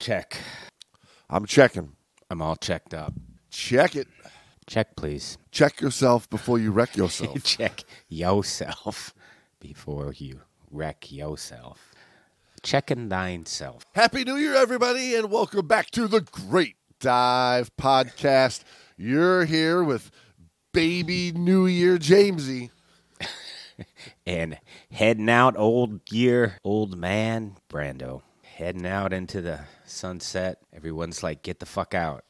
Check. I'm checking. I'm all checked up. Check it. Check, please. Check yourself before you wreck yourself. Check yourself before you wreck yourself. Checking thine self. Happy New Year, everybody, and welcome back to the Great Dive Podcast. You're here with baby New Year Jamesy. And heading out, old year, old man, Brando. Heading out into the sunset. Everyone's like, get the fuck out.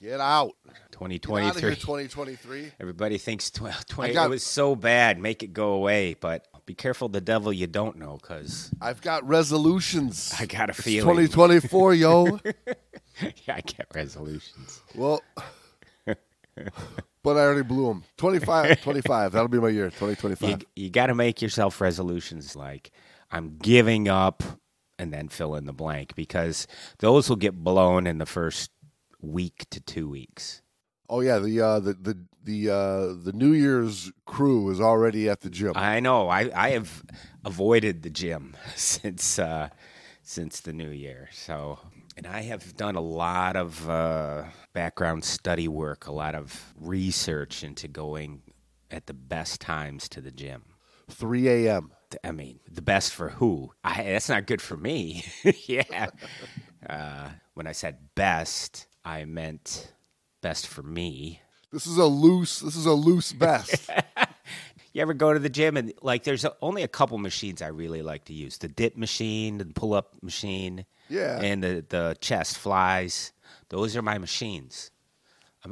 Get out. Get out here, 2023. 2023. Everybody thinks tw- 20 got- it was so bad, make it go away. But be careful the devil you don't know, because I've got resolutions. I got a It's feeling. 2024, yo. yeah, I get resolutions. well, but I already blew them. 25, 25. That'll be my year, 2025. You, you got to make yourself resolutions like, I'm giving up, and then fill in the blank, because those will get blown in the first week to two weeks. Oh yeah, the uh, the the the uh, the New Year's crew is already at the gym. I know. I, I have avoided the gym since uh, since the new year. So, and I have done a lot of uh, background study work, a lot of research into going at the best times to the gym. 3 a.m. I mean, the best for who? I, that's not good for me. yeah. Uh, when I said best, I meant best for me. This is a loose. This is a loose best. You ever go to the gym and like there's a, only a couple machines I really like to use. The dip machine, the pull up machine, Yeah. and the the chest flies. Those are my machines.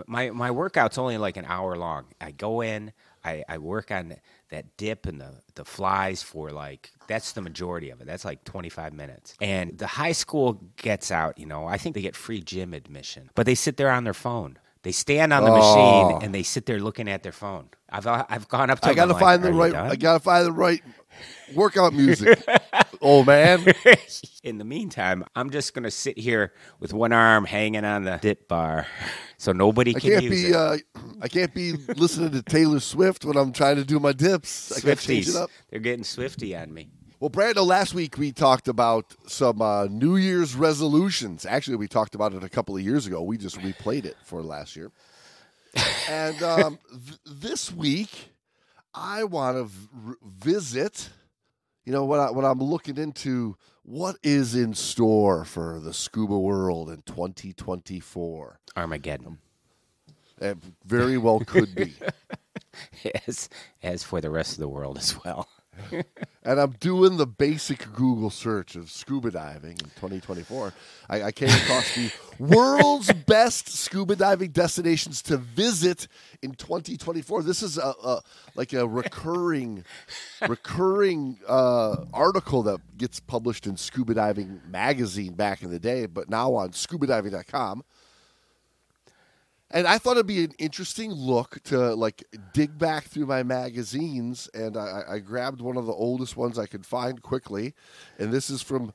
My my workout's only like an hour long. I go in, I, I work on that dip and the, the flies for like that's the majority of it. That's like 25 minutes. And the high school gets out, you know, I think they get free gym admission. But they sit there on their phone. They stand on the Oh. machine and they sit there looking at their phone. I've uh, I've gone up to I gotta like, find the right. I gotta find the right workout music. oh man, In the meantime, I'm just going to sit here with one arm hanging on the dip bar so nobody I can can't use be. it. Uh, I can't be listening to Taylor Swift when I'm trying to do my dips. I gotta change it Swifties. up. They're getting swifty on me. Well, Brando, last week we talked about some uh, New Year's resolutions. Actually, we talked about it a couple of years ago. We just replayed it for last year. And um, th- this week, I want to v- visit. You know, when, I, when I'm looking into what is in store for the scuba world in 2024, Armageddon. it very well could be. as, as for the rest of the world as well. and I'm doing the basic Google search of scuba diving in 2024. I, I came across the world's best scuba diving destinations to visit in 2024. This is a, a like a recurring, recurring uh, article that gets published in Scuba Diving magazine back in the day, but now on ScubaDiving.com. And I thought it'd be an interesting look to like dig back through my magazines, and I, I grabbed one of the oldest ones I could find quickly, and this is from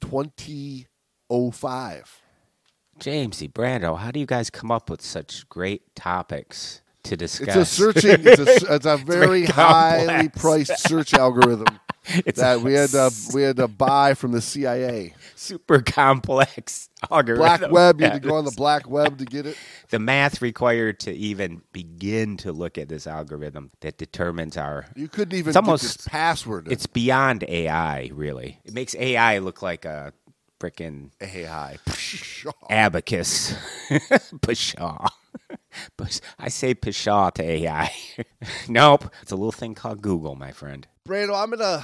2005. Jamesy, Brando, how do you guys come up with such great topics to discuss? It's a searching. It's a, it's a very very highly priced search algorithm It's that we had to we had to buy from the CIA. super complex algorithm. Black web. You had to go on the black web to get it. the math required to even begin to look at this algorithm that determines our You couldn't even It's almost- this password. It's beyond AI, really. It makes AI look like a freaking AI. abacus. Pshaw. Psh- I say pshaw to AI. nope. It's a little thing called Google, my friend. Brando, I'm gonna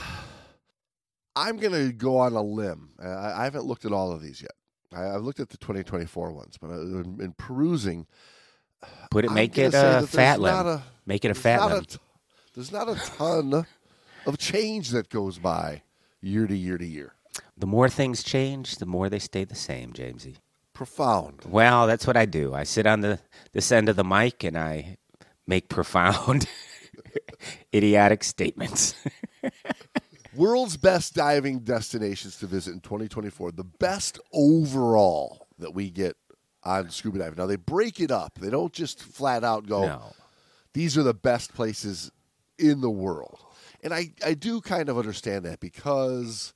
I'm gonna go on a limb. I, I haven't looked at all of these yet. I, I've looked at the 2024 ones, but I, in, in perusing, Put it, make it a fat limb. a- make it a fat limb. t- there's not a ton of change that goes by year to year to year. The more things change, the more they stay the same, Jamesy. Profound. Well, that's what I do. I sit on the this end of the mic and I make profound, idiotic statements. World's best diving destinations to visit in 2024. The best overall that we get on scuba diving. Now they break it up. They don't just flat out go. no. these are the best places in the world. And I, I do kind of understand that because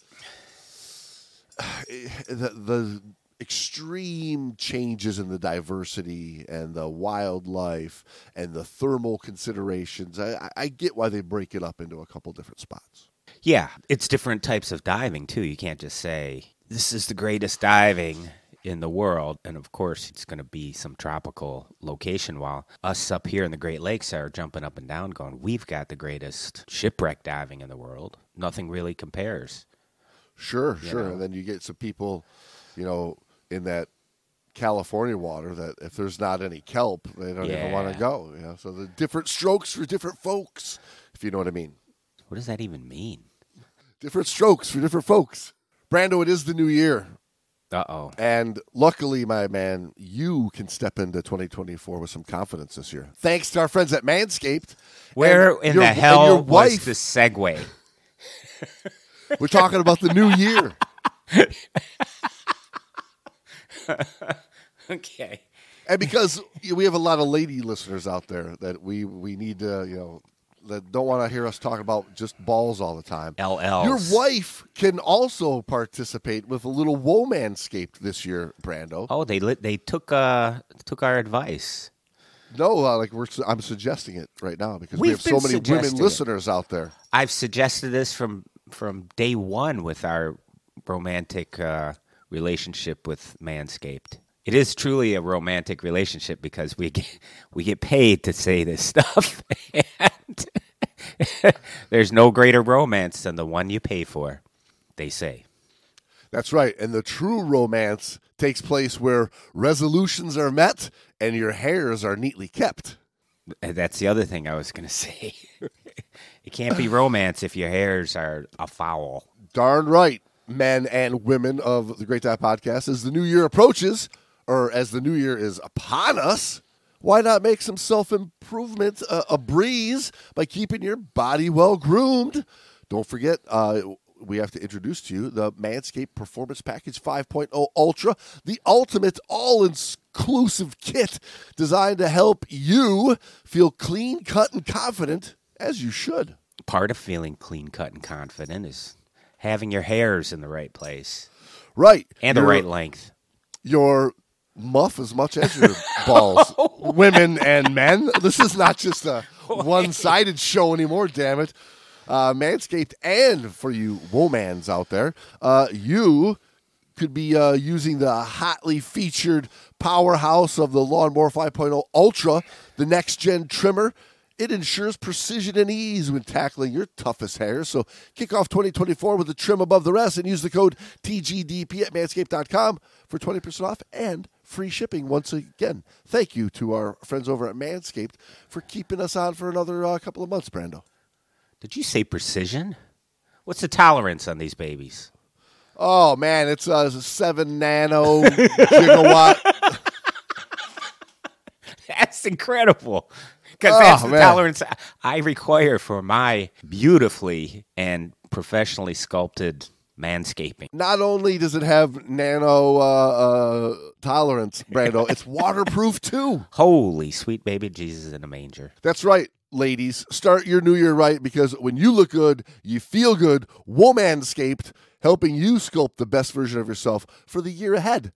the, the extreme changes in the diversity and the wildlife and the thermal considerations. I, I- get why they break it up into a couple different spots. Yeah, it's different types of diving too. You can't just say this is the greatest diving in the world, and of course it's going to be some tropical location. While us up here in the Great Lakes are jumping up and down, going, "We've got the greatest shipwreck diving in the world. Nothing really compares." Sure, You sure. know. And then you get some people, you know, in that California water that if there's not any kelp, they don't even want to go. You know, so the different strokes for different folks, if you know what I mean. What does that even mean? Different strokes for different folks. Brando, it is the new year. Uh oh. And luckily, my man, you can step into 2024 with some confidence this year. Thanks to our friends at Manscaped. Where in your- the hell your was wife, the segue? We're talking about the new year. okay. and because we have a lot of lady listeners out there that we we need to you know that don't want to hear us talk about just balls all the time. LLs. Your wife can also participate with a little womanscaped this year, Brando. Oh, they lit, they took uh took our advice. No, uh, like we're I'm suggesting it right now because we We've so many women it. listeners out there. I've suggested this from from day one with our romantic uh, relationship with Manscaped. It is truly a romantic relationship because we get, we get paid to say this stuff, and there's no greater romance than the one you pay for. They say. That's right. And the true romance takes place where resolutions are met and your hairs are neatly kept. Uh, that's the other thing I was going to say. it can't be romance if your hairs are a foul. Darn right, men and women of the Great Dive Podcast. As the new year approaches, or as the new year is upon us, why not make some self improvement a, a breeze by keeping your body well groomed? Don't forget, uh, we have to introduce to you the Manscaped Performance Package 5.0 Ultra, the ultimate all inclusive kit designed to help you feel clean, cut, and confident as you should. Part of feeling clean cut and confident is having your hairs in the right place Right. and the right length. your muff as much as your balls, women and men. This is not just a one-sided show anymore. Damn it, uh, Manscaped, and for you womans out there, uh, you could be uh, using the hotly featured powerhouse of the Lawnmower 5.0 Ultra, the next-gen trimmer. It ensures precision and ease when tackling your toughest hairs. So kick off 2024 with a trim above the rest and use the code TGDP at manscaped.com for 20% off and free shipping once again. Thank you to our friends over at Manscaped for keeping us on for another uh, couple of months, Brando. Did you say precision? What's the tolerance on these babies? Oh, man, it's a 7 nano gigawatt. That's incredible. Because Oh, that's the man. tolerance I require for my beautifully and professionally sculpted manscaping. Not only does it have nano uh, uh, tolerance, Brando, it's waterproof too. Holy sweet baby Jesus in a manger. That's right, ladies. Start your new year right because when you look good, you feel good. Womanscaped, helping you sculpt the best version of yourself for the year ahead.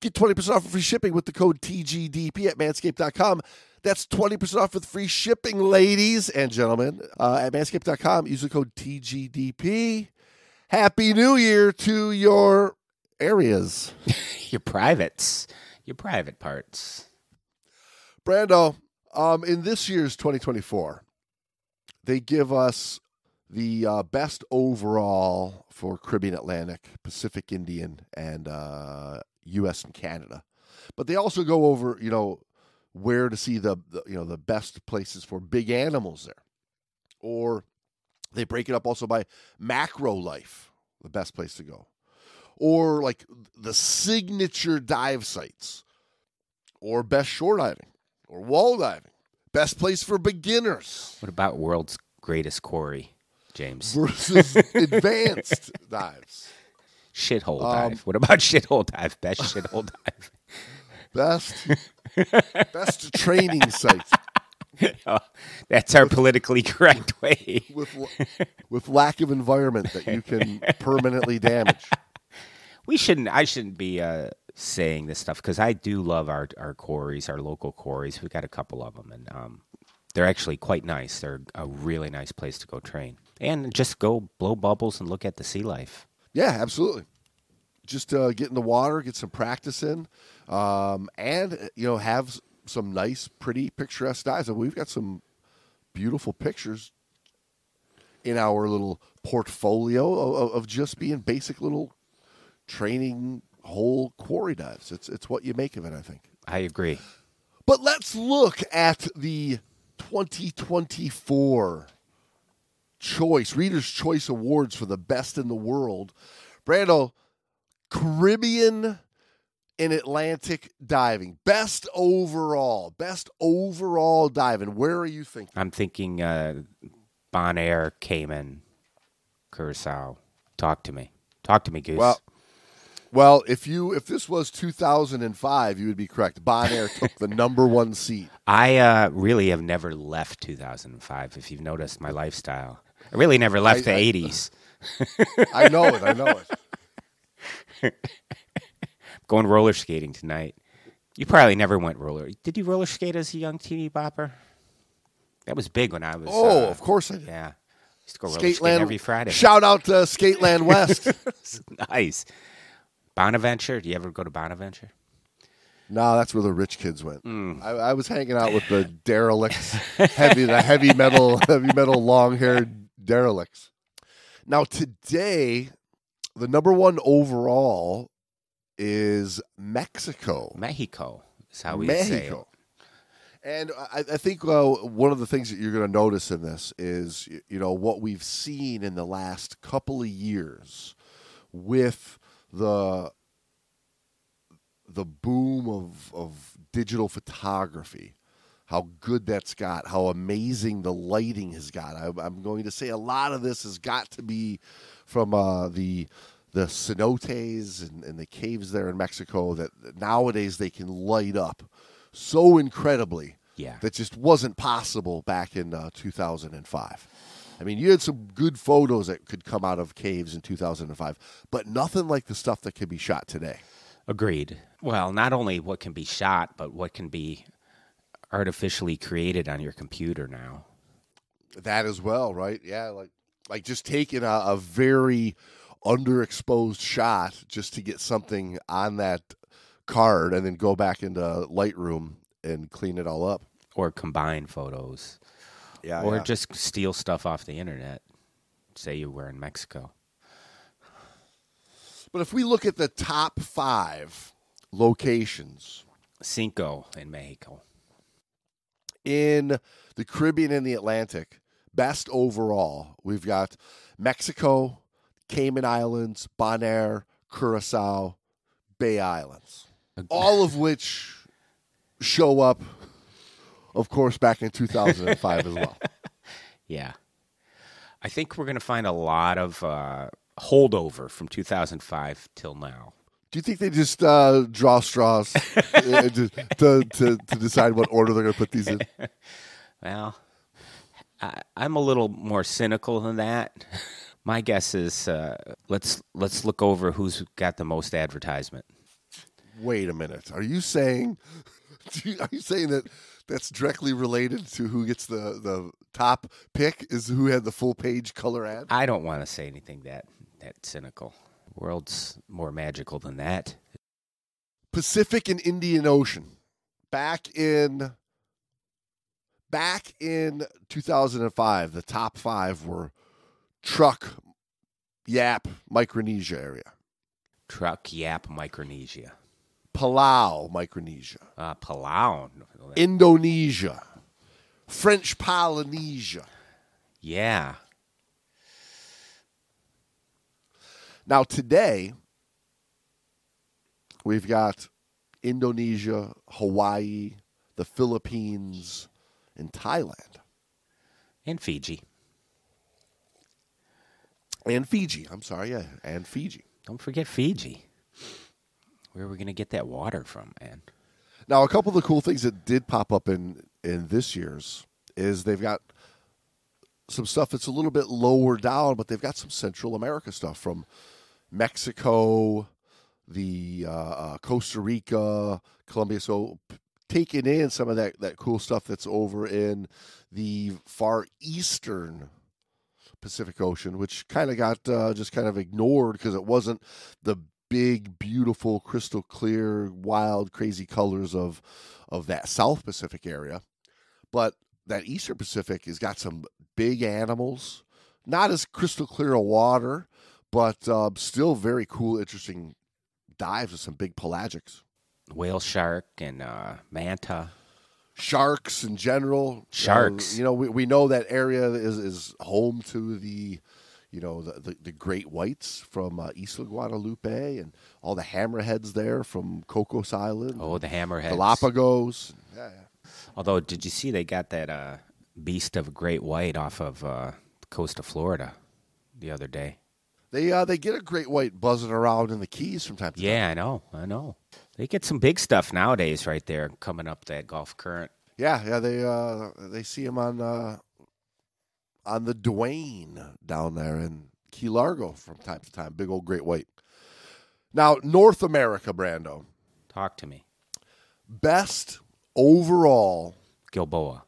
Get 20% off for free shipping with the code TGDP at manscaped.com. That's 20% off with free shipping, ladies and gentlemen. Uh, at manscaped.com, use the code TGDP. Happy New Year to your areas. Your privates, your private parts. Brando, um, in this year's 2024, they give us the uh, best overall for Caribbean Atlantic, Pacific Indian, and uh, U.S. and Canada. But they also go over, you know, where to see the, the you know the best places for big animals there, or they break it up also by macro life, the best place to go, or like the signature dive sites, or best shore diving or wall diving. Best place for beginners What about world's greatest quarry, James? versus advanced dives. Shithole Um, dive. What about shithole dive? Best shithole dive. Best best training site Oh, that's our politically correct way. with with lack of environment that you can permanently damage. we shouldn't. I shouldn't be uh, saying this stuff because I do love our our quarries, our local quarries. We've got a couple of them, and um, they're actually quite nice. They're a really nice place to go train and just go blow bubbles and look at the sea life. Yeah, absolutely. Just uh, get in the water, get some practice in, um, and you know have some nice, pretty, picturesque dives. And we've got some beautiful pictures in our little portfolio of, of just being basic little training whole quarry dives. It's it's what you make of it, I think. I agree. But let's look at the 2024 choice Reader's Choice Awards for the best in the world. Brando, Caribbean and Atlantic diving, best overall, best overall diving. Where are you thinking? I'm thinking uh, Bonaire, Cayman, Curacao. Talk to me. Talk to me, Goose. Well, well, if you if this was 2005, you would be correct. Bonaire took the number one seat. I uh, really have never left 2005. If you've noticed my lifestyle, I really never left I- the I- 80s. I know it. I know it. Going roller skating tonight. You probably never went roller. Did you roller skate as a young teeny bopper? That was big when I was. Oh, uh, of course I did. yeah. Used to go roller skating every Friday. Shout out to Skateland West. nice. Bonaventure. Do you ever go to Bonaventure? no, that's where the rich kids went. Hmm. I, I was hanging out with the derelicts, heavy the heavy metal, heavy metal, long haired derelicts. Now today, the number one overall is Mexico. Mexico is how we say it. Mexico. And I, I think uh, one of the things that you're going to notice in this is, you know, what we've seen in the last couple of years with the the boom of of digital photography, how good that's got, how amazing the lighting has got. I, I'm going to say a lot of this has got to be from uh, the the cenotes and, and the caves there in Mexico that nowadays they can light up so incredibly Yeah. that just wasn't possible back in uh, 2005. I mean, you had some good photos that could come out of caves in 2005, but nothing like the stuff that can be shot today. Agreed. Well, not only what can be shot, but what can be artificially created on your computer now. That as well, right? Yeah, like like just taking a, a very underexposed shot just to get something on that card and then go back into Lightroom and clean it all up. Or combine photos. Yeah, or yeah. just steal stuff off the internet. Say you were in Mexico. But if we look at the top five locations Cinco in Mexico. in the Caribbean and the Atlantic, best overall, we've got Mexico, Cayman Islands, Bonaire, Curacao, Bay Islands, all of which show up, of course, back in 2005 as well. Yeah. I think we're going to find a lot of uh, holdover from 2005 till now. Do you think they just uh, draw straws uh, to, to, to, to decide what order they're going to put these in? Well, I, I'm a little more cynical than that. My guess is uh, let's let's look over who's got the most advertisement. Wait a minute. Are you saying? Are you saying that that's directly related to who gets the the top pick? Is who had the full page color ad? I don't want to say anything that that cynical. World's more magical than that. Pacific and Indian Ocean. Back in back in 2005, the top five were Truk, Yap, Micronesia area, Truk Yap Micronesia. Palau, Micronesia, Uh, Palau. Indonesia, French Polynesia. Yeah. Now, today, we've got Indonesia, Hawaii, the Philippines, and Thailand, And Fiji. and Fiji. I'm sorry, yeah, and Fiji. Don't forget Fiji. Where are we going to get that water from, man? Now, a couple of the cool things that did pop up in in this year's is they've got some stuff that's a little bit lower down, but they've got some Central America stuff from Mexico, the uh, uh, Costa Rica, Colombia. So p- taking in some of that that cool stuff that's over in the far eastern Pacific Ocean, which kind of got uh, just kind of ignored because it wasn't the big, beautiful, crystal clear, wild, crazy colors of of that South Pacific area. But that Eastern Pacific has got some big animals, not as crystal clear of water, but uh, still very cool, interesting dives with some big pelagics. Whale shark and uh, manta. Sharks in general. Sharks. Uh, you know, we, we know that area is, is home to the, you know, the, the, the great whites from uh, Isla Guadalupe and all the hammerheads there from Cocos Island, Oh, the hammerheads. Galapagos. Yeah, yeah. Although, did you see they got that uh, beast of a great white off of uh, the coast of Florida the other day? They uh, they get a great white buzzing around in the Keys from time to time. Yeah, I know. I know. They get some big stuff nowadays, right there, coming up that Gulf Current. Yeah, yeah. They uh, they see him on uh, on the Duane down there in Key Largo from time to time. Big old great white. Now North America, Brando, Talk to me, best overall Gilboa.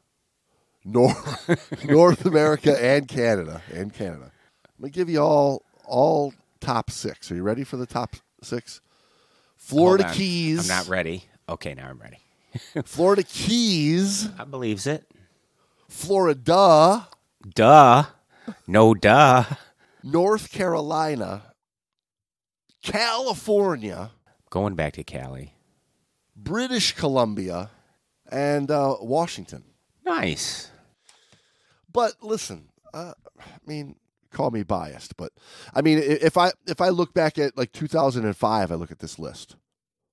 North North America and Canada and Canada. Let me give you all all top six. Are you ready for the top six? Florida Hold on. Keys. I'm not ready. Okay, now I'm ready. Florida Keys. I believes it. Florida. Duh. No duh. North Carolina. California. Going back to Cali. British Columbia. And uh, Washington. Nice. But listen, uh, I mean, call me biased, but I mean, if I if I look back at like 2005, I look at this list.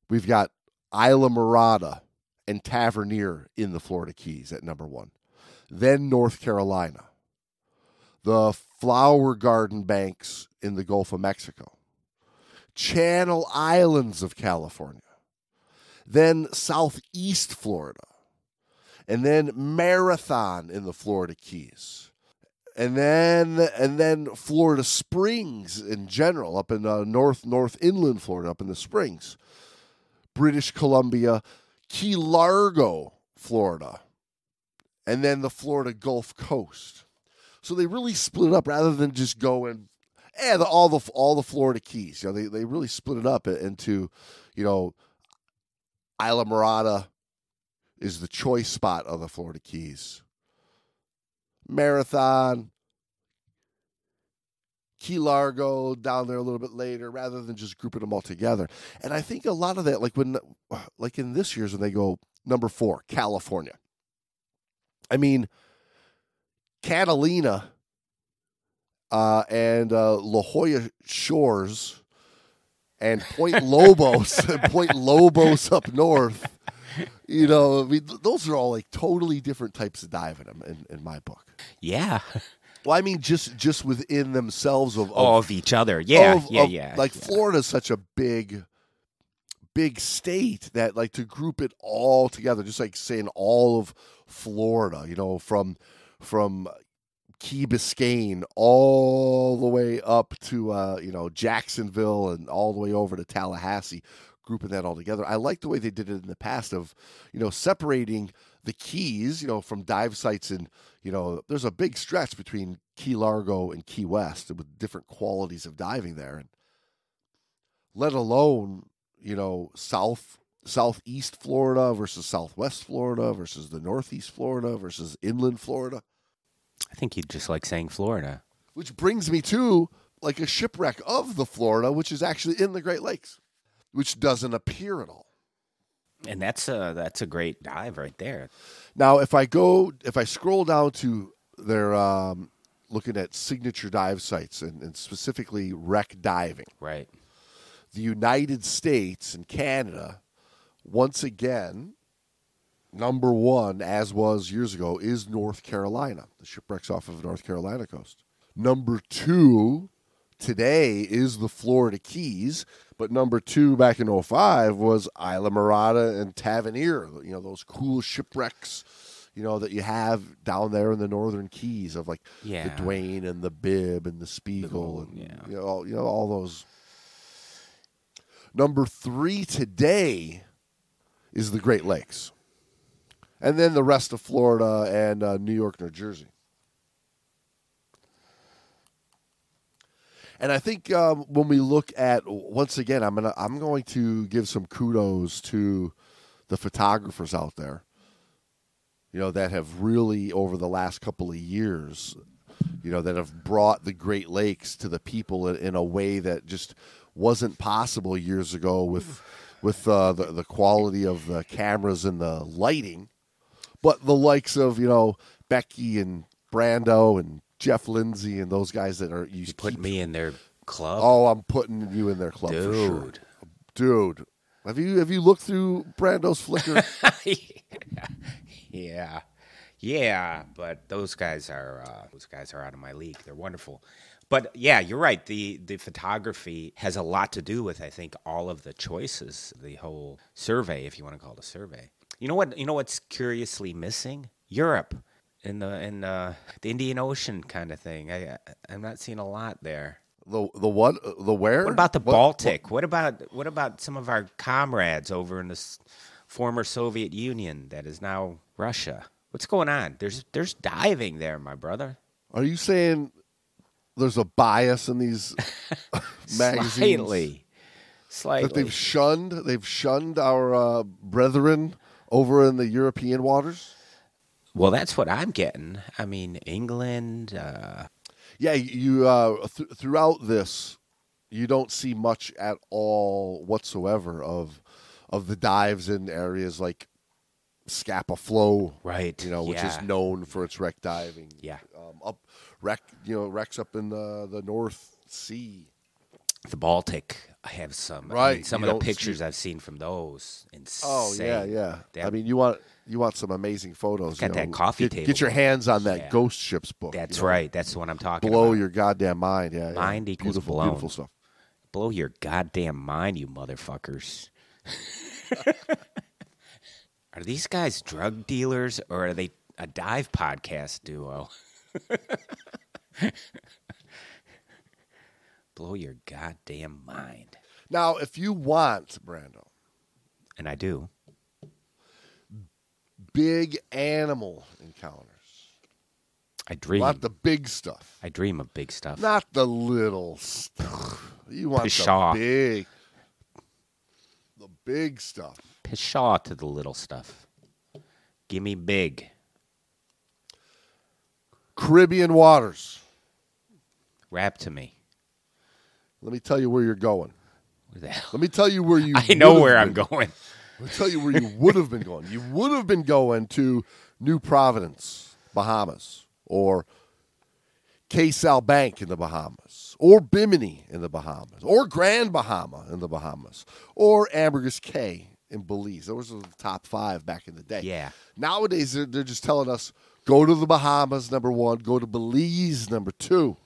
We've got Islamorada and Tavernier in the Florida Keys at number one. Then North Carolina, the Flower Garden Banks in the Gulf of Mexico, Channel Islands of California, then Southeast Florida, and then Marathon in the Florida Keys and then and then Florida Springs in general, up in uh, North North Inland Florida, up in the Springs, British Columbia, Key Largo, Florida, and then the Florida Gulf Coast. So they really split it up rather than just going, eh, the, all the all the Florida Keys. You know, they they really split it up into, you know, Islamorada is the choice spot of the Florida Keys. Marathon, Key Largo down there a little bit later, rather than just grouping them all together. And I think a lot of that, like when, like in this year's when they go number four, California. I mean, Catalina uh, and uh, La Jolla Shores and Point Lobos and Point Lobos up north. You know, I mean, those are all like totally different types of diving in, in, in my book. Yeah. Well, I mean, just just within themselves of, of of each other. Yeah. of- yeah. of- yeah. Like yeah. Florida's such a big, big state that like to group it all together, just like saying all of Florida, you know, from from Key Biscayne all the way up to uh, you know Jacksonville and all the way over to Tallahassee, grouping that all together. I like the way they did it in the past of you know separating the keys, you know, from dive sites and you know there's a big stretch between Key Largo and Key West with different qualities of diving there, and let alone you know south southeast Florida versus southwest Florida versus the northeast Florida versus inland Florida. I think you'd just like saying Florida. Which brings me to like a shipwreck of the Florida, which is actually in the Great Lakes, which doesn't appear at all. And that's a that's a great dive right there. Now, if I go, if I scroll down to their um, looking at signature dive sites and, and specifically wreck diving, Right. the United States and Canada, once again, number one, as was years ago, is North Carolina. The shipwrecks off of North Carolina coast. Number two today is the Florida Keys, but number two back in 05 was Islamorada and Tavernier. You know, those cool shipwrecks, you know, that you have down there in the northern Keys of like Yeah. the Duane and the Bibb and the Spiegel and yeah. you know, all, you know, all those Number three today is the Great Lakes, and then the rest of Florida and uh, New York, New Jersey. And I think um, when we look at once again, I'm gonna I'm going to give some kudos to the photographers out there. You know that have really over the last couple of years, you know that have brought the Great Lakes to the people in, in a way that just wasn't possible years ago with with uh, the the quality of the cameras and the lighting. But the likes of you know Becky and Brando and Jeff Lindsay and those guys that are you, You put me in their club, Oh, I'm putting you in their club for sure, dude. dude. Have you have you looked through Brando's Flickr? yeah, yeah, but those guys are uh, those guys are out of my league. They're wonderful, but yeah, you're right. the The photography has a lot to do with I think all of the choices, the whole survey, if you want to call it a survey. You know what? You know what's curiously missing? Europe. In the in uh, the Indian Ocean kind of thing, I I'm not seeing a lot there. the the what the where? What about the What- Baltic? What, about what about some of our comrades over in the s- former Soviet Union that is now Russia? What's going on? There's there's diving there, my brother. Are you saying there's a bias in these magazines Slightly, slightly. that they've shunned? They've shunned our uh, brethren over in the European waters. Well, that's what I'm getting. I mean, England. Uh, Yeah, you uh, th- throughout this, you don't see much at all whatsoever of of the dives in areas like Scapa Flow, right. you know, which is known for its wreck diving. Yeah. um, up wreck, you know, wrecks up in the the North Sea. the Baltic. I have some. I Right, mean, some you of the see- pictures I've seen from those. Insane. Oh yeah, yeah. I mean, you want you want some amazing photos. Got you that coffee get, table Get your hands on that Yeah. Ghost Ships book. that's you know. right. That's the one I'm talking Blow about. your goddamn mind. Yeah, yeah. Equals beautiful, blown. beautiful stuff. blow your goddamn mind, you motherfuckers. are these guys drug dealers or are they a dive podcast duo? blow your goddamn mind. Now, if you want, Brando, And I do. Big animal encounters, I dream. not the big stuff, I dream of big stuff. not the little stuff. You want Pshaw. the big, the big stuff. Pshaw to the little stuff. Give me big. Caribbean waters. Rap to me. Let me tell you where you're going. Where the hell? Let me tell you where you. I know where I'm going. Me tell you where you would have been going. You would have been going to New Providence, Bahamas, or Cay Sal Bank in the Bahamas, or Bimini in the Bahamas, or Grand Bahama in the Bahamas, or Ambergris Cay in Belize. Those were the top five back in the day. Yeah. Nowadays, they're, they're just telling us go to the Bahamas, number one, go to Belize, number two,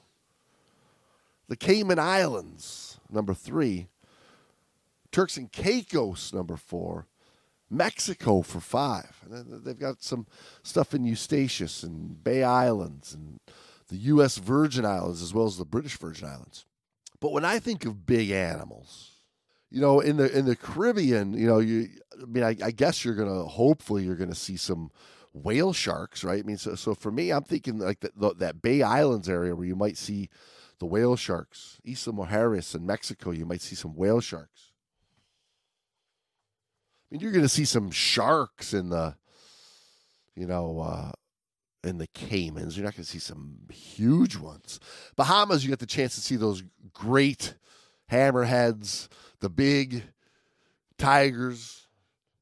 the Cayman Islands, number three, Turks and Caicos, number four, Mexico for five. And they've got some stuff in Eustatius and Bay Islands and the U.S. Virgin Islands as well as the British Virgin Islands. But when I think of big animals, you know, in the in the Caribbean, you know, you I mean, I, I guess you're gonna hopefully you're gonna see some whale sharks, right? I mean, so so for me, I'm thinking like that the, that Bay Islands area where you might see the whale sharks, Isla Mujeres in Mexico, you might see some whale sharks. I mean, you're going to see some sharks in the, you know, uh, in the Caymans. You're not going to see some huge ones. Bahamas, you get the chance to see those great hammerheads, the big tigers.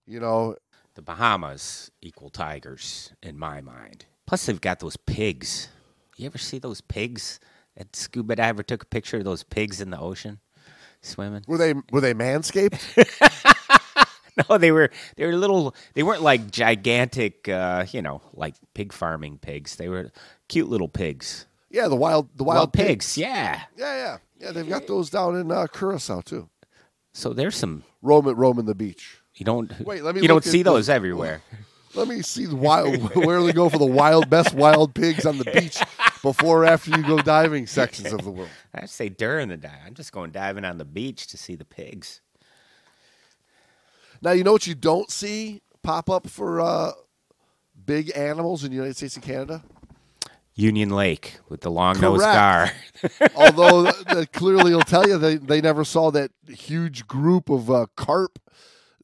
You know, The Bahamas equal tigers in my mind. Plus, they've got those pigs. You ever see those pigs? That scuba diver took a picture of those pigs in the ocean swimming. were they were they manscaped? No, they were they were little. They weren't like gigantic, uh, you know, like pig farming pigs. They were cute little pigs, yeah, the wild the wild, wild, pigs. Yeah. Yeah, yeah, yeah. They've got those down in uh, Curacao too. So there's some. Roaming roaming the beach. You don't. Wait, let me You don't see the- those everywhere. Let me see the wild. Where do they go for the wild best wild pigs on the beach before or after you go diving sections of the world? I say during the dive. I'm just going diving on the beach to see the pigs. Now you know what you don't see pop up for uh, big animals in the United States and Canada. Union Lake with the long nosed. Correct. Although that clearly will tell you they, they never saw that huge group of uh, carp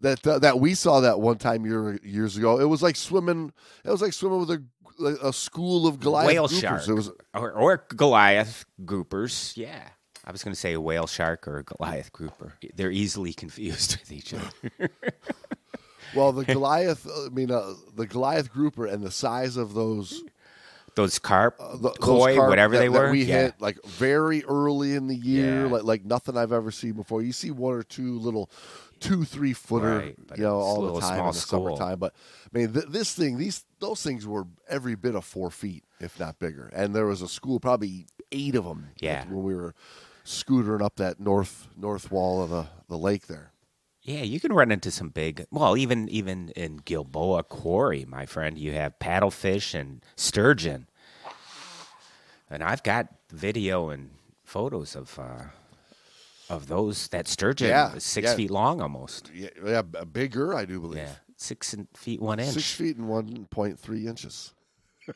that uh, that we saw that one time year, years ago. It was like swimming. It was like swimming with a a school of Goliath whale groupers. shark. It was or, or Goliath groupers. Yeah. I was going to say a whale shark or a Goliath grouper. They're easily confused with each other. well the Goliath. I mean uh, the Goliath grouper and the size of those Those carp, uh, th- those koi, carp whatever that- they that were. we yeah. hit like very early in the year, Yeah. like like nothing I've ever seen before. You see one or two little two three footer, Right, you know, all the time in the school. summertime. But I mean, th- this thing, these those things were every bit of four feet, if not bigger. And there was a school, probably eight of them. Yeah. when we were scootering up that north north wall of the the lake there. Yeah, you can run into some big. Well, even even in Gilboa Quarry, my friend, you have paddlefish and sturgeon, and I've got video and photos of uh, of those. That sturgeon, Yeah, six yeah. feet long almost. Yeah, yeah, bigger, I do believe. Yeah, six feet one inch. Six feet and one point three inches.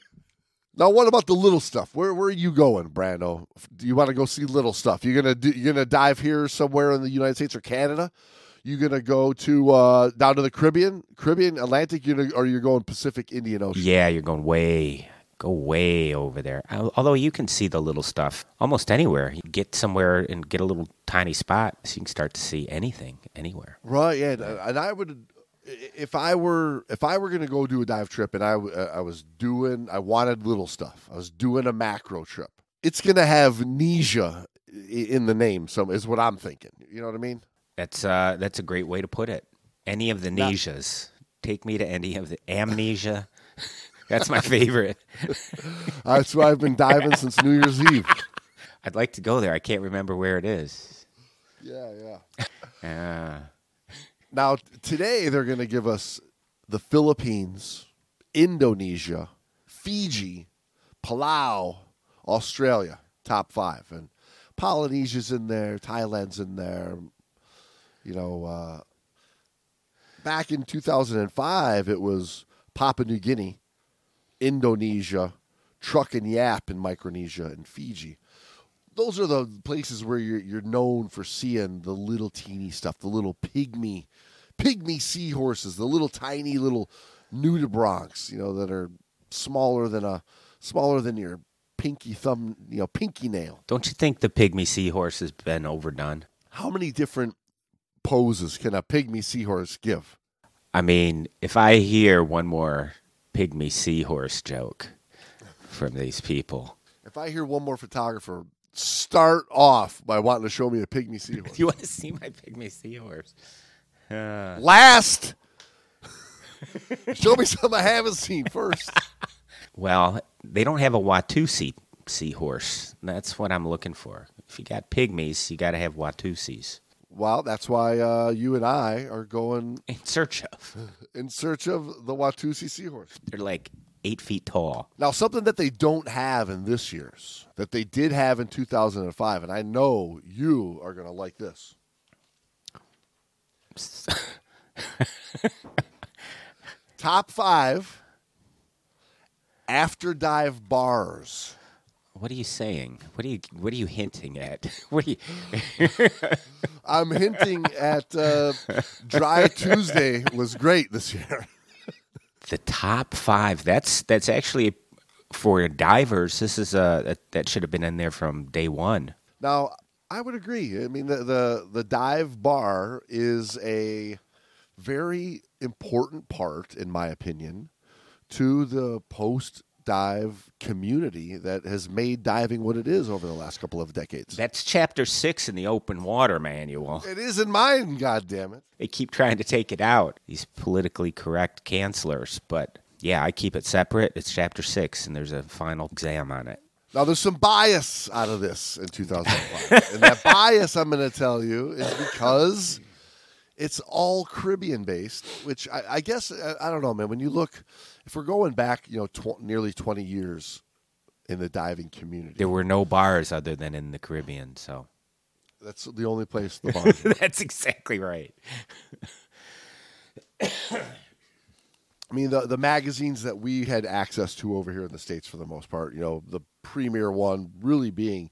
now, what about the little stuff? Where where are you going, Brando? Do you want to go see little stuff? You're gonna do, you're gonna dive here somewhere in the United States or Canada? You gonna go to uh, down to the Caribbean, Caribbean, Atlantic? You gonna, or you're going Pacific, Indian Ocean? Yeah, you're going way, go way over there. Although you can see the little stuff almost anywhere. You get somewhere and get a little tiny spot, so you can start to see anything anywhere. Right. Yeah. And I would, if I were, if I were going to go do a dive trip, and I, uh, I was doing, I wanted little stuff. I was doing a macro trip. It's going to have Nesia i- in the name. So is what I'm thinking. You know what I mean? That's uh, that's a great way to put it. Any of the Now- Take me to any of the amnesia. That's my favorite. That's why I've been diving since New Year's Eve. I'd like to go there. I can't remember where it is. Yeah, yeah. Uh, Now today they're going to give us the Philippines, Indonesia, Fiji, Palau, Australia, top five, and Polynesia's in there, Thailand's in there. You know, uh, back in 2005, it was Papua New Guinea, Indonesia, Truk and Yap in Micronesia, and Fiji. Those are the places where you're you're known for seeing the little teeny stuff, the little pygmy, pygmy seahorses, the little tiny little nudibranchs, you know, that are smaller than a smaller than your pinky thumb, you know, pinky nail. don't you think the pygmy seahorse has been overdone? How many different poses can a pygmy seahorse give? I mean, if I hear one more pygmy seahorse joke from these people, If I hear one more photographer start off by wanting to show me a pygmy seahorse, do you want to see my pygmy seahorse? Uh, last, show me something I haven't seen first. well, they don't have a Watusi seahorse. That's what I'm looking for. If you got pygmies, you got to have Watusis Well, that's why uh, you and I are going in search of. in search of the Watusi seahorse. They're like eight feet tall. Now, something that they don't have in this year's, that they did have in 2005, and I know you are going to like this. Top five after dive bars. What are you saying? What are you What are you hinting at? What are you? I'm hinting at uh, Dry Tuesday was great this year. The top five. That's that's actually for divers. This is a that, should have been in there from day one. Now, I would agree. I mean, the, the the dive bar is a very important part, in my opinion, to the post dive community that has made diving what it is over the last couple of decades. That's chapter six in the open water manual. it is in mine, God damn it! They keep trying to take it out. These politically correct cancelers, but yeah, I keep it separate. It's chapter six, and there's a final exam on it. Now, there's some bias out of this in 2005, and that bias I'm going to tell you is because it's all Caribbean based, which I, I guess I, I don't know, man. When you look, if we're going back, you know, tw- nearly 20 years in the diving community, There were no bars other than in the Caribbean, so that's the only place the bar. that's exactly right. I mean, the the magazines that we had access to over here in the states, for the most part, you know, the premier one really being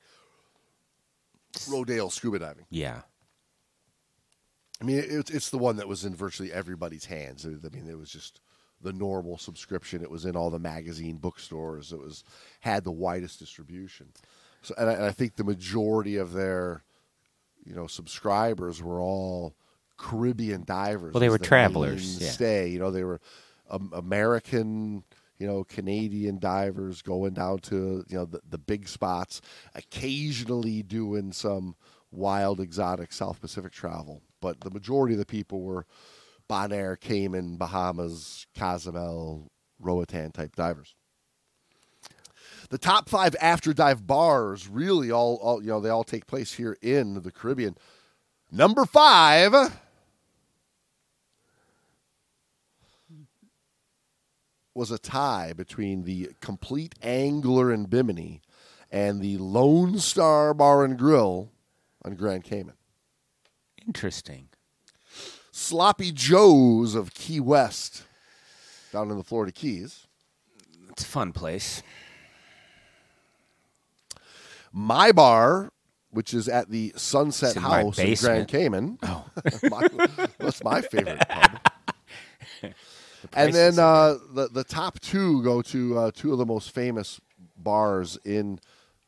Rodale Scuba Diving. Yeah. I mean, it's it's the one that was in virtually everybody's hands. I mean, it was just the normal subscription. It was in all the magazine bookstores. It was had the widest distribution. So, and I, and I think the majority of their, you know, subscribers were all Caribbean divers. Well, they were travelers, yeah. Stay, you know, they were um, American, you know, Canadian divers going down to you know the, the big spots, occasionally doing some wild, exotic South Pacific travel. But the majority of the people were Bonaire, Cayman, Bahamas, Cozumel, Roatan type divers. The top five after dive bars really all, all you know they all take place here in the Caribbean. Number five was a tie between the Complete Angler in Bimini and the Lone Star Bar and Grill on Grand Cayman. Interesting. Sloppy Joe's of Key West down in the Florida Keys. It's a fun place. My Bar, which is at the Sunset in my House in Grand basement. Cayman. Oh. my, that's my favorite pub. The And then uh, the the top two go to uh, two of the most famous bars in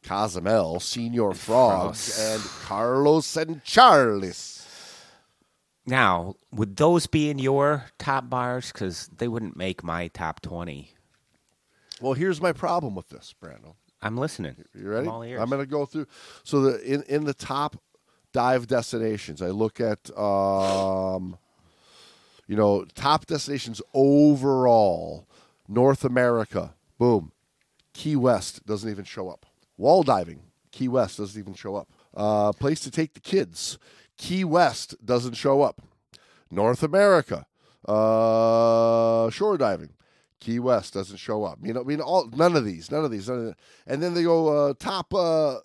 Cozumel: Senor Frogs Frogs. and Carlos and Charlie's. Now, would those be in your top bars? Because they wouldn't make my top 20. Well, here's my problem with this, Brando. I'm listening. You ready? I'm all ears. I'm going to go through. So the in in the top dive destinations, I look at um, you know top destinations overall. North America, boom. Key West doesn't even show up. Wall diving, Key West doesn't even show up. Uh, place to take the kids, Key West doesn't show up. North America, uh, shore diving, Key West doesn't show up. You know, I mean, all none of these, none of these, none of and then they go uh, top, uh,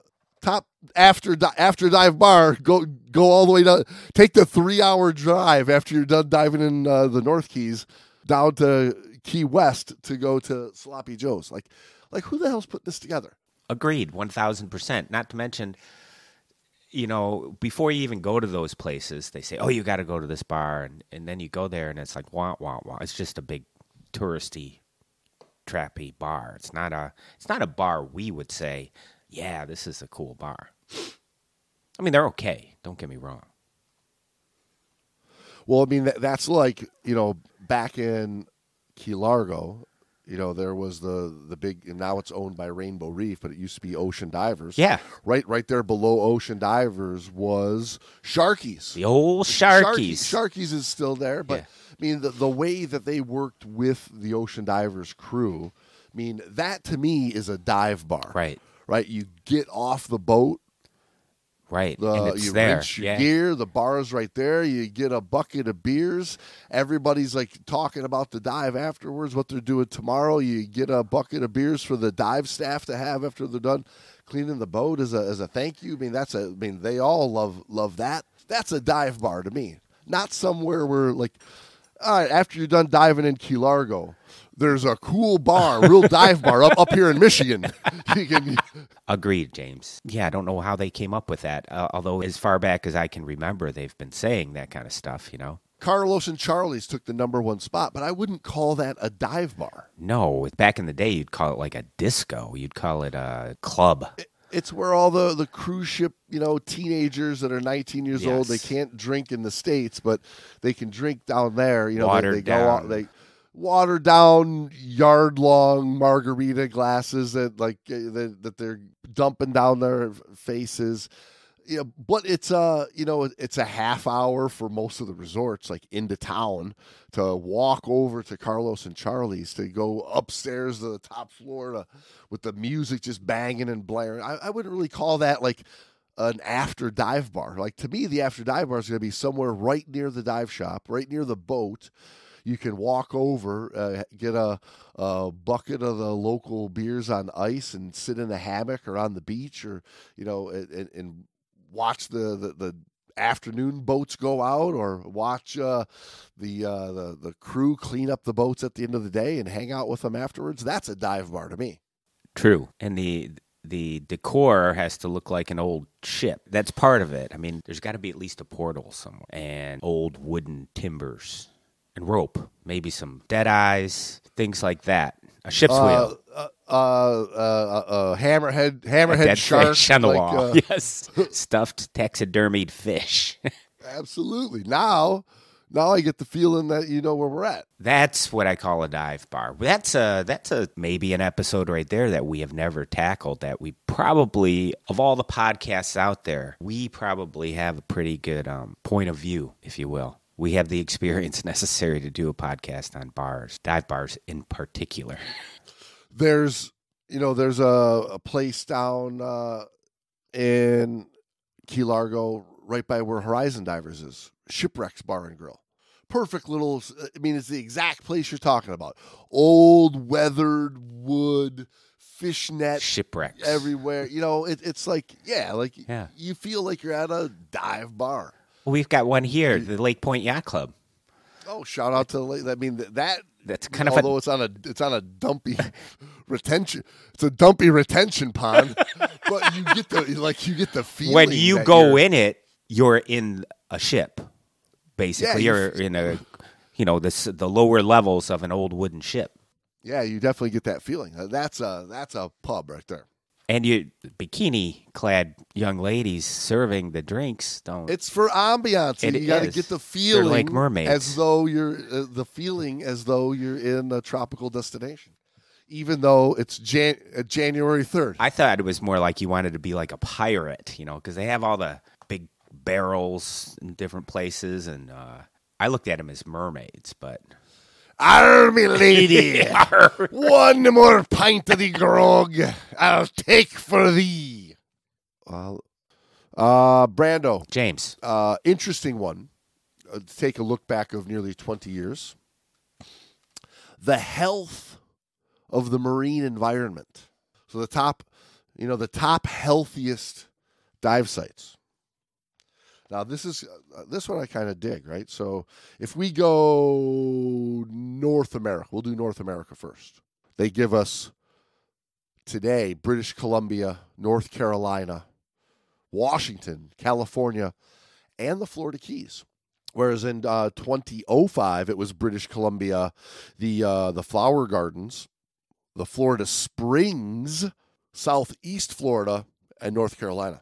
top after di- after dive bar. Go go all the way down. Take the three hour drive after you're done diving in uh, the North Keys down to Key West to go to Sloppy Joe's. Like, like who the hell's putting this together? Agreed, 1000%. Not to mention, you know, before you even go to those places, they say, oh, you got to go to this bar. And, and then you go there and it's like, wah, wah, wah. It's just a big touristy, trappy bar. It's not a, it's not a bar we would say, yeah, this is a cool bar. I mean, they're okay. Don't get me wrong. Well, I mean that, that's like you know back in Key Largo, you know there was the the big and now it's owned by Rainbow Reef, but it used to be Ocean Divers. Yeah. right, right there below Ocean Divers was Sharkies. The old Sharkies. Sharkies is still there, but Yeah. I mean the the way that they worked with the Ocean Divers crew, I mean that to me is a dive bar. Right. Right. You get off the boat, Right. the, and it's you there. rinse your yeah. gear. The bar's right there. You get a bucket of beers. Everybody's like talking about the dive afterwards, what they're doing tomorrow. You get a bucket of beers for the dive staff to have after they're done cleaning the boat as a as a thank you. I mean, that's a. I mean, they all love love that. That's a dive bar to me. Not somewhere where like, all right, after you're done diving in Key Largo. There's a cool bar, real dive bar up, up here in Michigan. Can, Agreed, James. Yeah, I don't know how they came up with that. Uh, although, as far back as I can remember, they've been saying that kind of stuff, you know? Carlos and Charlie's took the number one spot, but I wouldn't call that a dive bar. No, back in the day, you'd call it like a disco. You'd call it a club. It's where all the, the cruise ship, you know, teenagers that are 19 years old, they can't drink in the states, but they can drink down there. You know, they- Watered they, go out, they watered down yard long margarita glasses that like uh, that, that they're dumping down their faces. Know, but it's uh you know it's a half hour for most of the resorts like into town to walk over to Carlos and Charlie's to go upstairs to the top floor to, with the music just banging and blaring. I, I wouldn't really call that like an after dive bar. Like to me, the after dive bar is going to be somewhere right near the dive shop, right near the boat. You can walk over, uh, get a, a bucket of the local beers on ice, and sit in a hammock or on the beach, or you know, and, and- watch the, the the afternoon boats go out or watch uh, the, uh, the the crew clean up the boats at the end of the day and hang out with them afterwards. That's a dive bar to me. True. And the the decor has to look like an old ship. That's part of it. I mean, there's got to be at least a portal somewhere and old wooden timbers and rope, maybe some dead eyes, things like that. A ship's Uh, wheel. uh, uh, uh, uh, hammerhead, A hammerhead dead shark fish on the like, wall. uh, yes. Stuffed taxidermied fish. absolutely. Now, now I get the feeling that you know where we're at. That's what I call a dive bar. That's a that's a maybe an episode right there that we have never tackled. That we probably of all the podcasts out there, we probably have a pretty good um, point of view, if you will. We have the experience necessary to do a podcast on bars, dive bars in particular. there's you know there's a, a place down uh, in Key Largo right by where Horizon Divers is Shipwrecks Bar and Grill. Perfect little. I mean, it's the exact place you're talking about. Old weathered wood, fishnet Shipwrecks. everywhere. You know, it, it's like yeah, like Yeah. you feel like you're at a dive bar. We've got one here, mm. the Lake Point Yacht Club. Oh, shout out to the lake. I mean that. That's kind of although it's on a it's on a dumpy retention. It's a dumpy retention pond, but you get the like you get the feeling when you go in it, you're in a ship. Basically, you you're in a, you know, the s- the lower levels of an old wooden ship, Yeah, you definitely get that feeling. That's a that's a pub right there. And you bikini clad young ladies serving the drinks. Don't It's for ambiance. It you got to get the They're feeling like mermaids. as though you're uh, the feeling as though you're in a tropical destination, even though it's Jan- uh, January third. I thought it was more like you wanted to be like a pirate, you know, because they have all the big barrels in different places, and uh, I looked at them as mermaids, but Army lady, one more pint of the grog I'll take for thee. Uh, uh, Brando, James, uh, interesting one. Uh, take a look back of nearly 20 years. The health of the marine environment. So the top, you know, the top healthiest dive sites. Now this is uh, this one I kind of dig, right? So if we go North America, we'll do North America first. They give us today British Columbia, North Carolina, Washington, California, and the Florida Keys. Whereas in uh, 2005, it was British Columbia, the uh, the Flower Gardens, the Florida Springs, Southeast Florida, and North Carolina.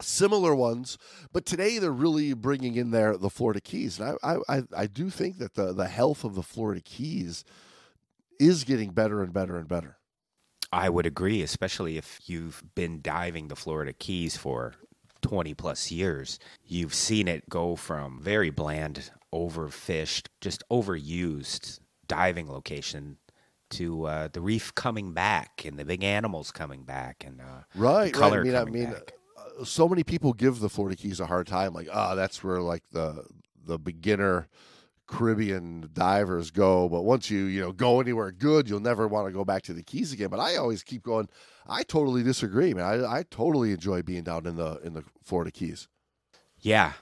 Similar ones, but today they're really bringing in there the Florida Keys, and I I, I, I do think that the the health of the Florida Keys is getting better and better and better. I would agree, especially if you've been diving the Florida Keys for 20 plus years. You've seen it go from very bland, overfished, just overused diving location to uh, the reef coming back and the big animals coming back and uh, Right, color right. I mean, I coming mean, back. So many people give the Florida Keys a hard time, like, ah, that's where like the the beginner Caribbean divers go. But once you you know go anywhere good, you'll never want to go back to the Keys again. But I always keep going. I totally disagree, man. I, I totally enjoy being down in the in the Florida Keys. yeah,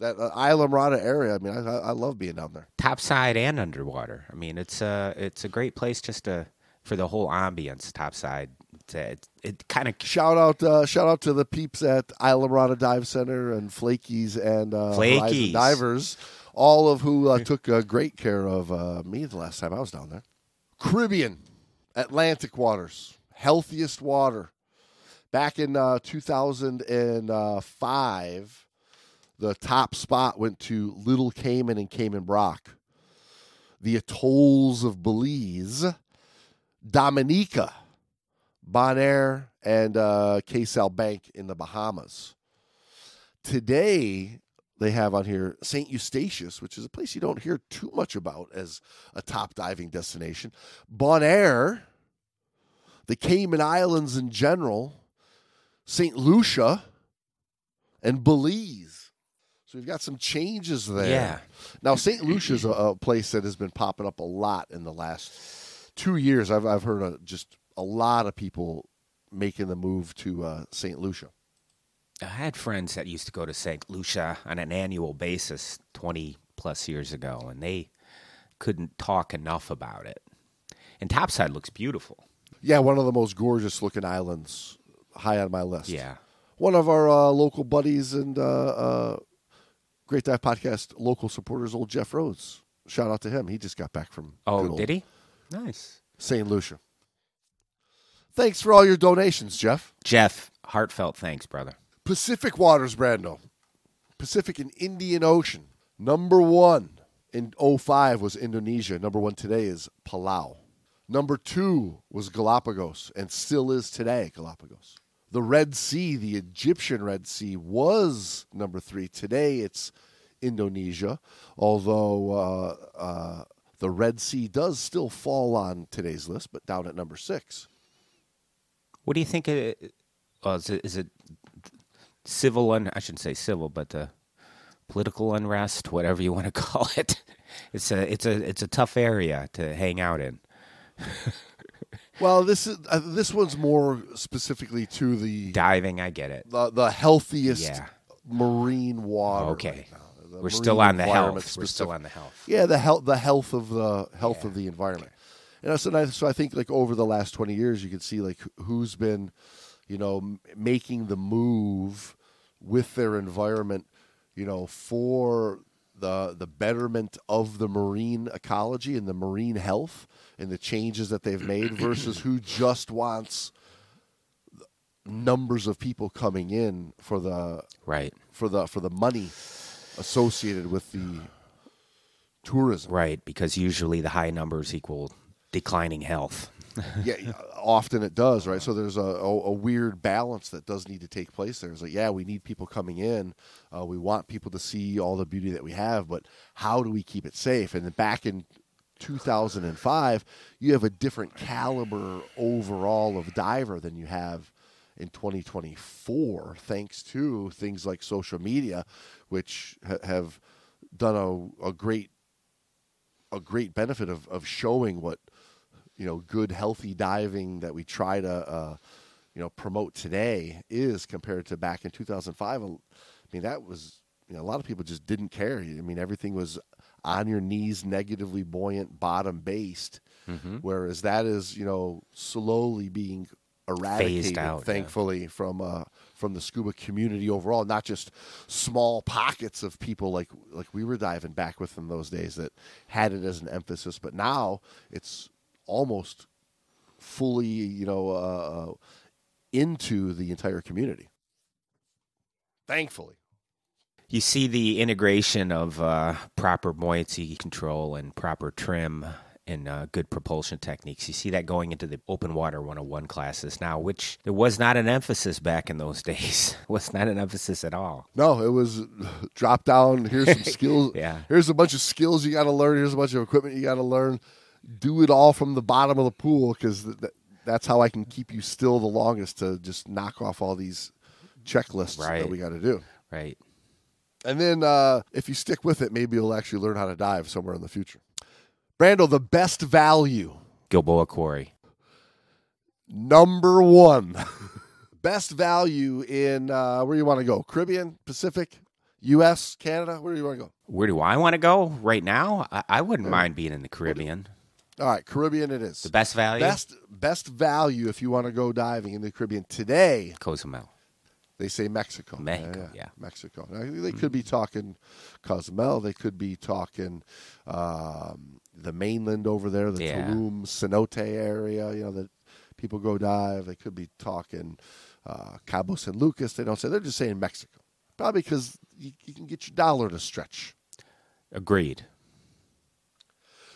That uh, Islamorada area. I mean, I, I love being down there. topside and underwater. I mean, it's a it's a great place just to for the whole ambience. Topside, it, it kind of Shout out, uh, shout out to the peeps at Islamorada Dive Center and Flakies and uh, Flakies. Divers, all of who uh, took uh, great care of uh, me the last time I was down there. Caribbean, Atlantic waters, healthiest water. Back in uh, 2005, the top spot went to Little Cayman and Cayman Brac. The atolls of Belize, Dominica, Bonaire, and uh, Sal Bank in the Bahamas. Today, they have on here St. Eustatius, which is a place you don't hear too much about as a top diving destination. Bonaire, the Cayman Islands in general, St. Lucia, and Belize. So we've got some changes there. Yeah. Now, St. Lucia is a, a place that has been popping up a lot in the last two years. I've, I've heard uh just a lot of people making the move to uh, St. Lucia. I had friends that used to go to St. Lucia on an annual basis 20 plus years ago, and they couldn't talk enough about it. And Topside looks beautiful. Yeah, one of the most gorgeous looking islands, high on my list. Yeah. One of our uh, local buddies and uh, uh, Great Dive Podcast local supporters, old Jeff Rhodes. Shout out to him. He just got back from Oh, did he? Nice. St. Lucia. Thanks for all your donations, Jeff. Jeff, heartfelt thanks, brother. Pacific Waters, Brando. Pacific and Indian Ocean. Number one in 05 was Indonesia. Number one today is Palau. Number two was Galapagos and still is today Galapagos. The Red Sea, the Egyptian Red Sea, was number three. Today it's Indonesia, although uh, uh, the Red Sea does still fall on today's list, but down at number six. What do you think? It, well, is, it, is it civil? Un, I shouldn't say civil, but uh, political unrest, whatever you want to call it. It's a it's a it's a tough area to hang out in. Well, this is uh, this one's more specifically to the Diving, I get it. the, the healthiest Yeah. marine water. Okay. right We're still on the health. We're still on the health. Yeah, the health the health of the health Yeah. of the environment. And so, I- so I think like over the last twenty years, you can see like who's been, you know, m- making the move with their environment, you know, for the the betterment of the marine ecology and the marine health and the changes that they've made versus who just wants numbers of people coming in for the Right, for the for the money associated with the tourism. right. Because usually the high numbers equal declining health. yeah, often it does, right? So there's a, a, a weird balance that does need to take place there. It's like, yeah, we need people coming in. Uh, we want people to see all the beauty that we have, but how do we keep it safe? And back in 2005, you have a different caliber overall of diver than you have in 2024, thanks to things like social media, which ha- have done a, a great a great benefit of, of showing what you know good healthy diving that we try to uh, you know promote today is compared to back in 2005 i mean that was you know a lot of people just didn't care i mean everything was on your knees negatively buoyant bottom based whereas that is you know slowly being eradicated out, yeah. thankfully from uh, from the scuba community overall not just small pockets of people like like we were diving back with in those days that had it as an emphasis but now it's almost fully you know uh, uh, into the entire community thankfully You see the integration of uh, proper buoyancy control and proper trim and uh, good propulsion techniques. You see that going into the open water 101 classes now, which there was not an emphasis back in those days. was not an emphasis at all. No, it was drop down. Here's some skills. Yeah. Here's a bunch of skills you got to learn. Here's a bunch of equipment you got to learn. Do it all from the bottom of the pool because th- th- that's how I can keep you still the longest to just knock off all these checklists that we got to do. Right. And then uh, if you stick with it, maybe you'll actually learn how to dive somewhere in the future. Brando, the best value, Gilboa Quarry. number one. best value in uh, where you want to go? Caribbean, Pacific, U.S., Canada. Where do you want to go? Where do I want to go right now? I, I wouldn't mind being in the Caribbean. All right, Caribbean it is. The best value? Best best value if you want to go diving in the Caribbean today. Cozumel. They say Mexico. Mexico, yeah. Mexico. Now, they could be talking Cozumel. They could be talking um, the mainland over there, the Yeah. Tulum, Cenote area. You know that people go dive. They could be talking uh, Cabo San Lucas. They don't say. They're just saying Mexico. Probably because you, you can get your dollar to stretch. Agreed.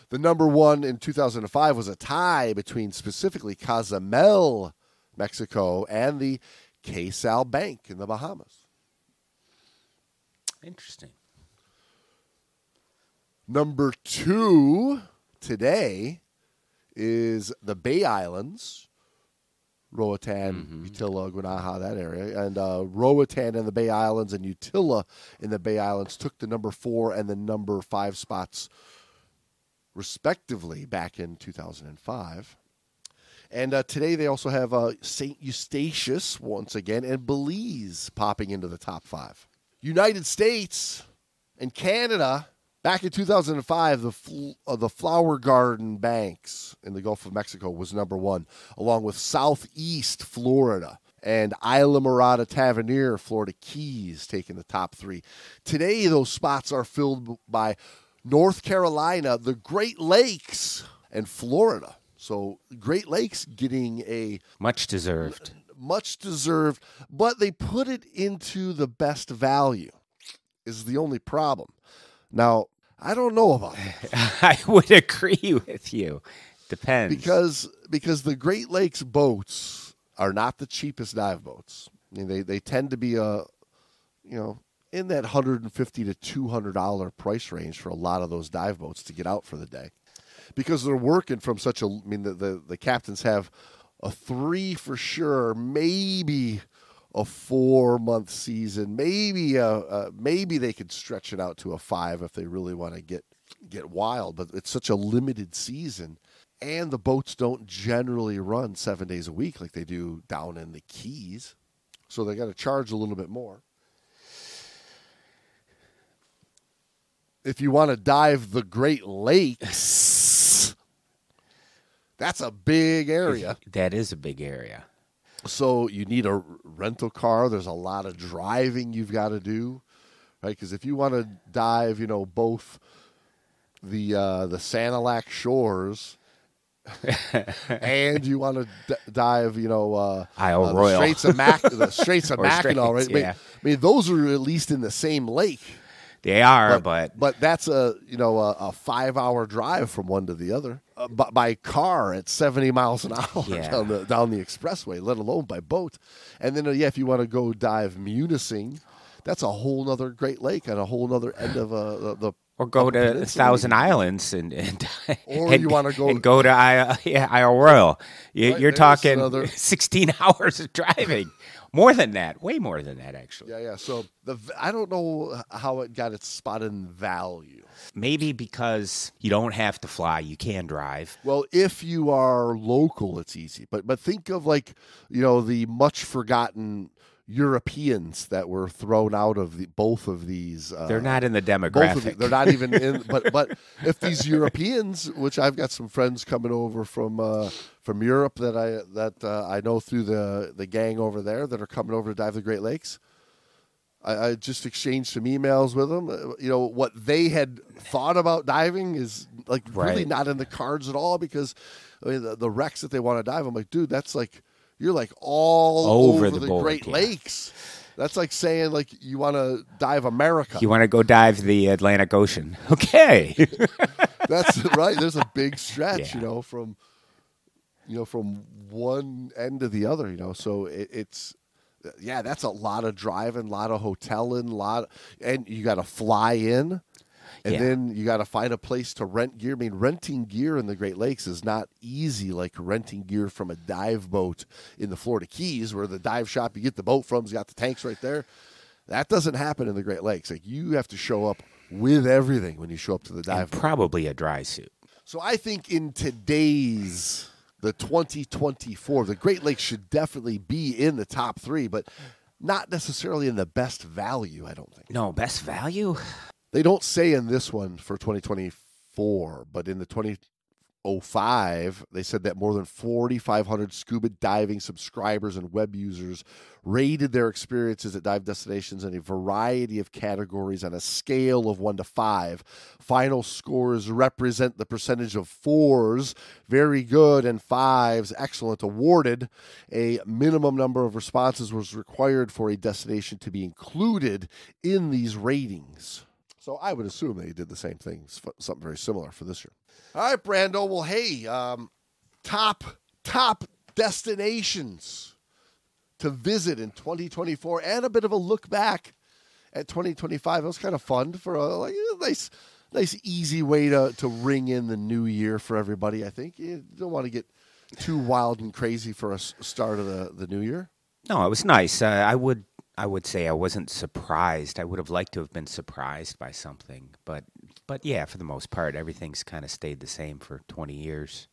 The number one in 2005 was a tie between specifically Cozumel, Mexico, and the Cay Sal Bank in the Bahamas. Interesting. Number two today is the Bay Islands, Roatan, Utila, Guanaja, that area. And uh, Roatan and the Bay Islands and Utila in the Bay Islands took the number four and the number five spots, respectively, back in 2005. And uh, today they also have uh, St. Eustatius once again and Belize popping into the top five. United States and Canada. Back in 2005, the fl- uh, the Flower Garden Banks in the Gulf of Mexico was number one, along with Southeast Florida and Islamorada Tavernier, Florida Keys, taking the top three. Today, those spots are filled by North Carolina, the Great Lakes, and Florida. So, Great Lakes getting a Much deserved. much deserved, but they put it into the best value, is the only problem. Now, I don't know about that I would agree with you. Depends. because because the Great Lakes boats are not the cheapest dive boats. I mean, they they tend to be a you know in that hundred and fifty to two hundred dollar price range for a lot of those dive boats to get out for the day, because they're working from such a. I mean, the the, the captains have a three for sure, maybe a four month season, maybe a, a maybe they could stretch it out to a five if they really want to get get wild. But it's such a limited season and the boats don't generally run seven days a week like they do down in the Keys. So they got to charge a little bit more. If you want to dive the Great Lakes, that's a big area. that is a big area. So you need a rental car. There's a lot of driving you've got to do, right? Because if you want to dive, you know, both the uh, the Sanilac shores and you want to d- dive, you know, uh, Isle uh, the Royale. Straits of Mac, the Straits of Mackinac, right? Straits, I mean- I mean, those are at least in the same lake. They are, but, but that's a you know a, a five hour drive from one to the other uh, by, by car at seventy miles an hour Yeah. down the down the expressway, let alone by boat. And then uh, yeah, if you want to go dive Munising, that's a whole other Great Lake and a whole other end of uh, the, the or go to. Thousand Islands and and Or and, you wanna go- and go to Isle, yeah, Isle Royale. You, Right, there's talking another- 16 hours of driving. More than that, way more than that, actually. Yeah, yeah. So the I don't know how it got its spot in value. Maybe because you don't have to fly, you can drive. Well, if you are local, it's easy. But but think of like you know the much forgotten Europeans that were thrown out of the, both of these. Uh, They're not in the both of demographic. the, they're not even in. But but if these Europeans, which I've got some friends coming over from uh, from Europe that I that uh, I know through the the gang over there that are coming over to dive the Great Lakes. I, I just exchanged some emails with them. You know what they had thought about diving is like really Right. not in the cards at all because I mean, the, the wrecks that they want to dive. I'm like, dude, that's like you're like all Over over, the the, Great yeah. Lakes. That's like saying like you want to dive America. you want to go dive the Atlantic Ocean? Okay. That's right. There's a big stretch, you know, from you know from one end to the other. You know, so it, it's yeah, that's a lot of driving, a lot of hoteling, a lot, and you got to fly in. And Yeah. then you got to find a place to rent gear. I mean, renting gear in the Great Lakes is not easy like renting gear from a dive boat in the Florida Keys, where the dive shop you get the boat from's got the tanks right there. That doesn't happen in the Great Lakes. Like you have to show up with everything when you show up to the dive probably a dry suit. So I think in today's the 2024, the Great Lakes should definitely be in the top three, but not necessarily in the best value. I don't think No, best value? They don't say in this one for 2024, but in the 2005, they said that more than 4,500 scuba diving subscribers and web users rated their experiences at dive destinations in a variety of categories on a scale of one to five. Final scores represent the percentage of fours, very good, and fives, excellent, awarded. A minimum number of responses was required for a destination to be included in these ratings. So I would assume they did the same thing, something very similar for this year. All right, Brando. Well, hey, um, top top destinations to visit in 2024, and a bit of a look back at 2025. It was kind of fun for a, like, a nice, nice, easy way to to ring in the new year for everybody. I think you don't want to get too wild and crazy for a start of the the new year. No, it was nice. Uh, I would I would say I wasn't surprised. I would have liked to have been surprised by something, but but yeah, for the most part, everything's kind of stayed the same for twenty years.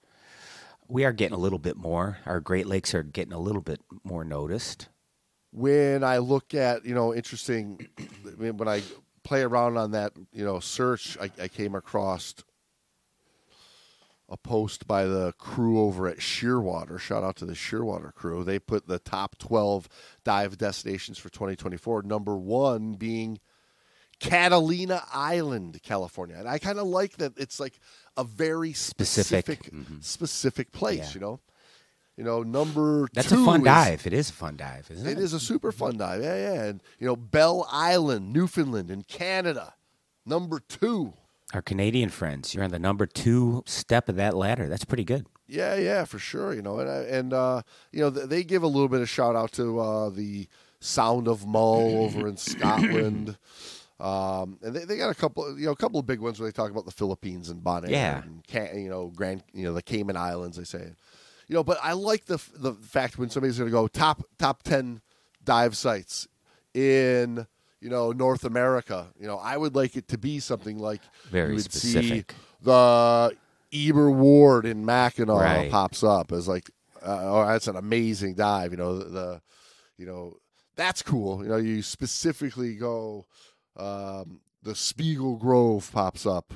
We are getting a little bit more. Our Great Lakes are getting a little bit more noticed. When I look at, you know, interesting, I mean, when I play around on that, you know, search, I, I came across a post by the crew over at Shearwater. Shout out to the Shearwater crew. They put the top 12 dive destinations for 2024. Number one being Catalina Island, California. And I kind of like that it's like a very Specific. specific Mhm. specific place, Yeah. you know. You know, number That's two a fun is- dive. It is a fun dive, isn't it? It is a super fun dive. Yeah, yeah. And you know, Bell Island, Newfoundland in Canada. Number 2. Our Canadian friends, you're on the number two step of that ladder. That's pretty good. Yeah, yeah, for sure. You know, and and uh, you know they give a little bit of shout out to uh, the Sound of Mull over in Scotland, um, and they, they got a couple, you know, a couple of big ones where they talk about the Philippines and Bonaire, Yeah. and Ca- you know, Grand, you know, the Cayman Islands. They say, you know, but I like the the fact when somebody's going to go top top ten dive sites in you know North America. You know, I would like it to be something like Very you would specific. See the Eber Ward in Mackinac Right. pops up as like, uh, oh, that's an amazing dive. You know, the, the, you know, that's cool. You know, you specifically go, um, the Spiegel Grove pops up,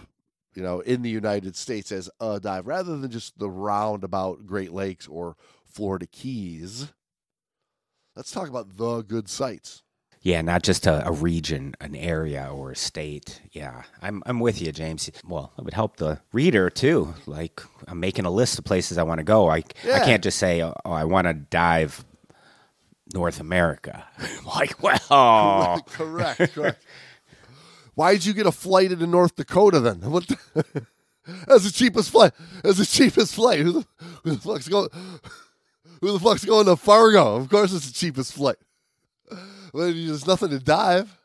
you know, in the United States as a dive rather than just the roundabout Great Lakes or Florida Keys. Let's talk about the good sites. Yeah, not just a, a region, an area, or a state. Yeah, I'm I'm with you, James. Well, it would help the reader too. Like I'm making a list of places I want to go. I I can't just say, oh, I want to dive North America. like, well, correct, correct. Why did you get a flight into North Dakota then? What? The, that's the cheapest flight. That's the cheapest flight. Who the, who the fuck's going? Who the fuck's going to Fargo? Of course, it's the cheapest flight. Well, there's nothing to dive.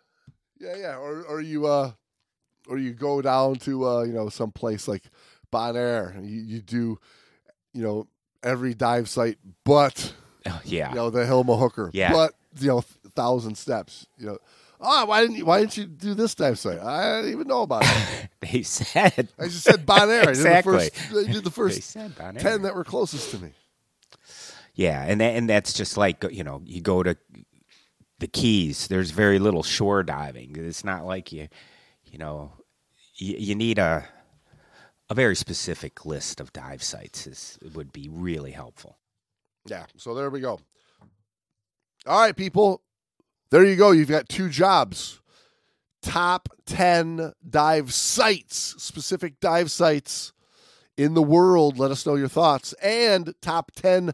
Yeah, yeah. Or, or you, uh, or you go down to, uh, you know, some place like Bonaire, and you, you do, you know, every dive site, but Oh, yeah, you know the Hilma Hooker. Yeah. But you know, thousand steps. You know, oh, why didn't you? Why didn't you do this dive site? I didn't even know about it. they said I just said Bonaire. Exactly. I did the first, I did the they first said Bonaire. ten that were closest to me. Yeah, and that, and that's just like you know, you go to the Keys. There's very little shore diving. It's not like you, you know, you, you need a a very specific list of dive sites. Is would be really helpful. Yeah. So there we go. All right, people. There you go. You've got two jobs. Top 10 dive sites, specific dive sites in the world. Let us know your thoughts. And top 10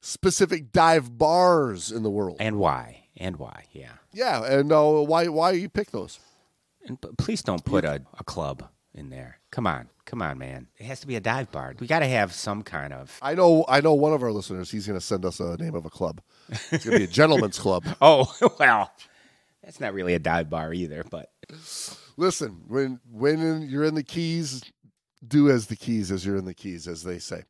specific dive bars in the world. And why? And why? Yeah. Yeah, and uh, why why you pick those? And p- please don't put a, a club in there. Come on, come on, man. It has to be a dive bar. We got to have some kind of. I know I know one of our listeners. He's going to send us a name of a club. It's going to be a gentleman's club. Oh well, that's not really a dive bar either. But Listen, when when you're in the Keys, do as the Keys as you're in the Keys, as they say.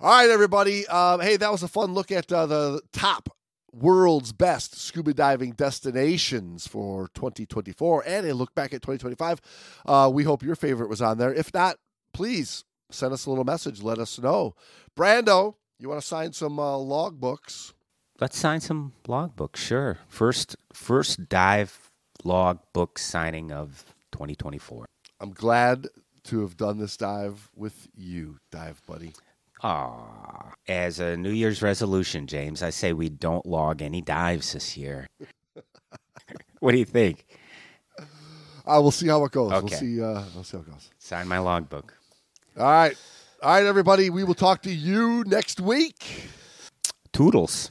All right, everybody. Um, hey, that was a fun look at uh, the top world's best scuba diving destinations for 2024 and a look back at 2025. Uh, we hope your favorite was on there. If not, please send us a little message. Let us know. Brando, you want to sign some uh, log books? let's sign some logbooks. Sure. First, first dive logbook signing of 2024. I'm glad to have done this dive with you, dive buddy. Aw. As a New Year's resolution, James, I say we don't log any dives this year. what do you think? Uh, we'll see how it goes. We'll see. Uh, we'll see how it goes. Sign my logbook. All right, all right, everybody. We will talk to you next week. Toodles.